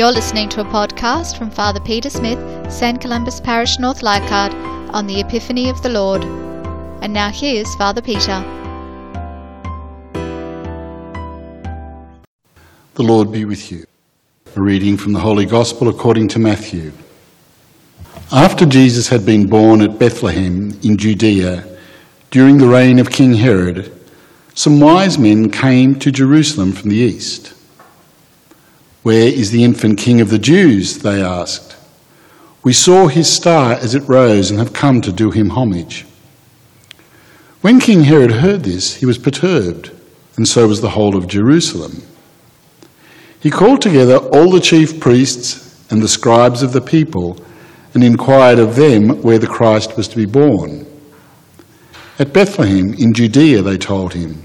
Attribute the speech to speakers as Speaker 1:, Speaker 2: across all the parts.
Speaker 1: You're listening to a podcast from Father Peter Smith, St. Columba's Parish, North Leichhardt, on the Epiphany of the Lord. And now here's Father Peter.
Speaker 2: The Lord be with you. A reading from the Holy Gospel according to Matthew. After Jesus had been born at Bethlehem in Judea during the reign of King Herod, some wise men came to Jerusalem from the east. Where is the infant king of the Jews? They asked. We saw his star as it rose and have come to do him homage. When King Herod heard this, he was perturbed, and so was the whole of Jerusalem. He called together all the chief priests and the scribes of the people and inquired of them where the Christ was to be born. At Bethlehem in Judea, they told him,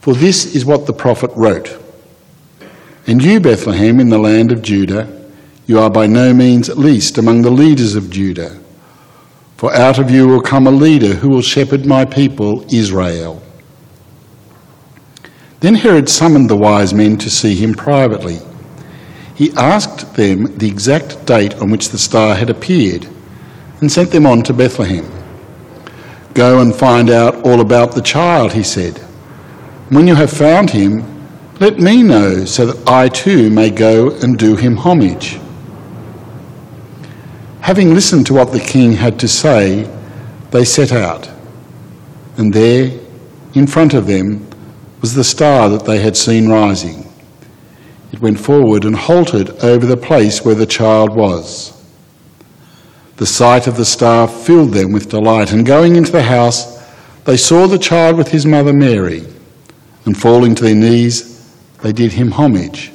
Speaker 2: for this is what the prophet wrote. And you, Bethlehem, in the land of Judah, you are by no means least among the leaders of Judah. For out of you will come a leader who will shepherd my people, Israel. Then Herod summoned the wise men to see him privately. He asked them the exact date on which the star had appeared and sent them on to Bethlehem. Go and find out all about the child, he said. When you have found him, let me know so that I too may go and do him homage. Having listened to what the king had to say, they set out. And there, in front of them, was the star that they had seen rising. It went forward and halted over the place where the child was. The sight of the star filled them with delight, and going into the house, they saw the child with his mother Mary, and falling to their knees, they did him homage.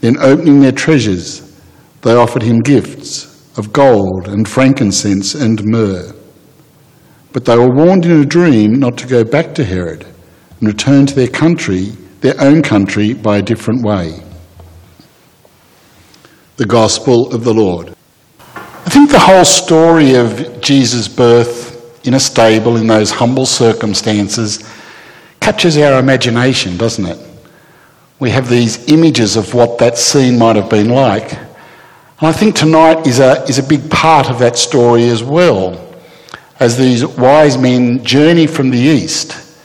Speaker 2: Then, opening their treasures, they offered him gifts of gold and frankincense and myrrh. But they were warned in a dream not to go back to Herod and return to their country, their own country, by a different way. The Gospel of the Lord. I think the whole story of Jesus' birth in a stable in those humble circumstances captures our imagination, doesn't it? We have these images of what that scene might have been like. And I think tonight is a, is a big part of that story as well. As these wise men journey from the east,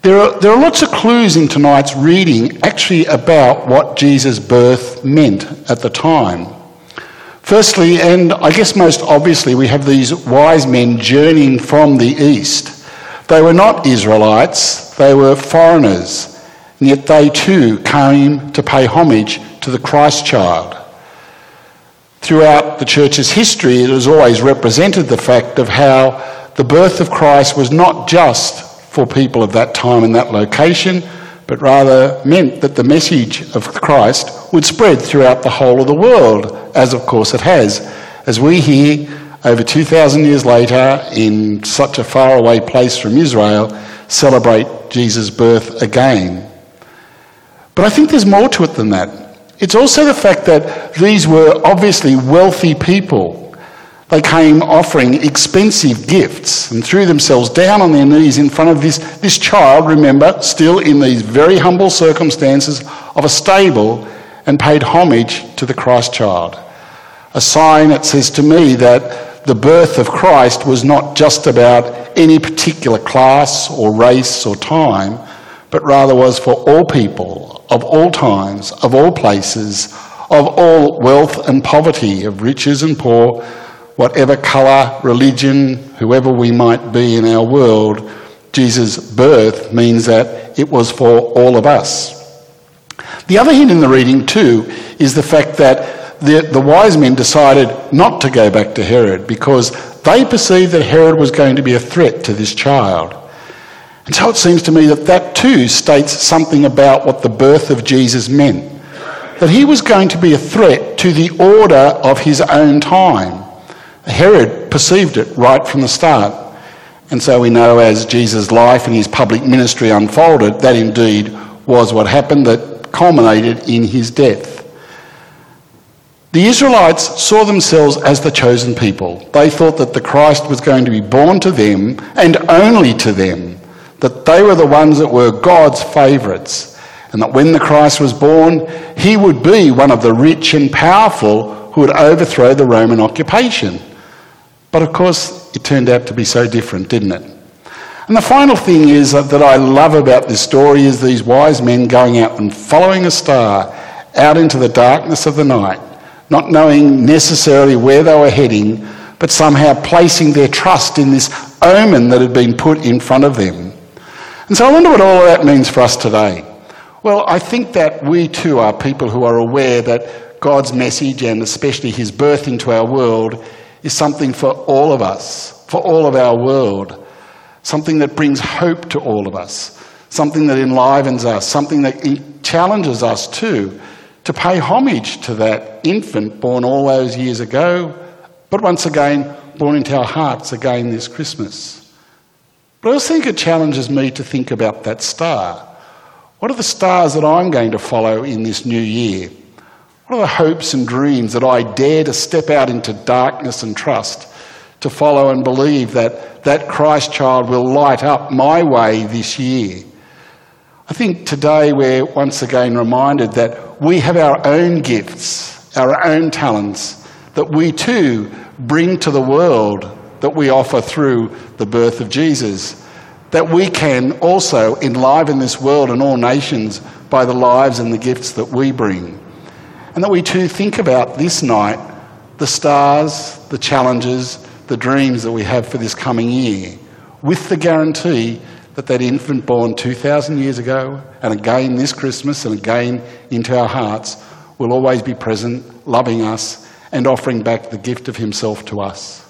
Speaker 2: there are, there are lots of clues in tonight's reading actually about what Jesus' birth meant at the time. Firstly, and I guess most obviously, we have these wise men journeying from the east. They were not Israelites, they were foreigners and yet they too came to pay homage to the Christ child. Throughout the church's history, it has always represented the fact of how the birth of Christ was not just for people of that time and that location, but rather meant that the message of Christ would spread throughout the whole of the world, as of course it has. As we hear over 2,000 years later in such a faraway place from Israel celebrate Jesus' birth again. But I think there's more to it than that. It's also the fact that these were obviously wealthy people. They came offering expensive gifts and threw themselves down on their knees in front of this, this child, remember, still in these very humble circumstances of a stable, and paid homage to the Christ child. A sign that says to me that the birth of Christ was not just about any particular class or race or time, but rather was for all people, of all times, of all places, of all wealth and poverty, of riches and poor, whatever colour, religion, whoever we might be in our world, Jesus' birth means that it was for all of us. The other hint in the reading, too, is the fact that the, the wise men decided not to go back to Herod because they perceived that Herod was going to be a threat to this child. And so it seems to me that that too states something about what the birth of Jesus meant. That he was going to be a threat to the order of his own time. Herod perceived it right from the start. And so we know as Jesus' life and his public ministry unfolded, that indeed was what happened that culminated in his death. The Israelites saw themselves as the chosen people. They thought that the Christ was going to be born to them and only to them that they were the ones that were God's favourites. and that when the Christ was born, he would be one of the rich and powerful who would overthrow the Roman occupation. But of course, it turned out to be so different, didn't it? And the final thing is that I love about this story is these wise men going out and following a star out into the darkness of the night, not knowing necessarily where they were heading, but somehow placing their trust in this omen that had been put in front of them. And so I wonder what all of that means for us today. Well, I think that we too are people who are aware that God's message and especially his birth into our world is something for all of us, for all of our world, something that brings hope to all of us, something that enlivens us, something that challenges us too to pay homage to that infant born all those years ago, but once again born into our hearts again this Christmas. But I also think it challenges me to think about that star. What are the stars that I'm going to follow in this new year? What are the hopes and dreams that I dare to step out into darkness and trust to follow and believe that that Christ child will light up my way this year? I think today we're once again reminded that we have our own gifts, our own talents, that we too bring to the world that we offer through the birth of Jesus. That we can also enliven this world and all nations by the lives and the gifts that we bring. And that we too think about this night the stars, the challenges, the dreams that we have for this coming year, with the guarantee that that infant born 2,000 years ago, and again this Christmas, and again into our hearts, will always be present, loving us, and offering back the gift of Himself to us.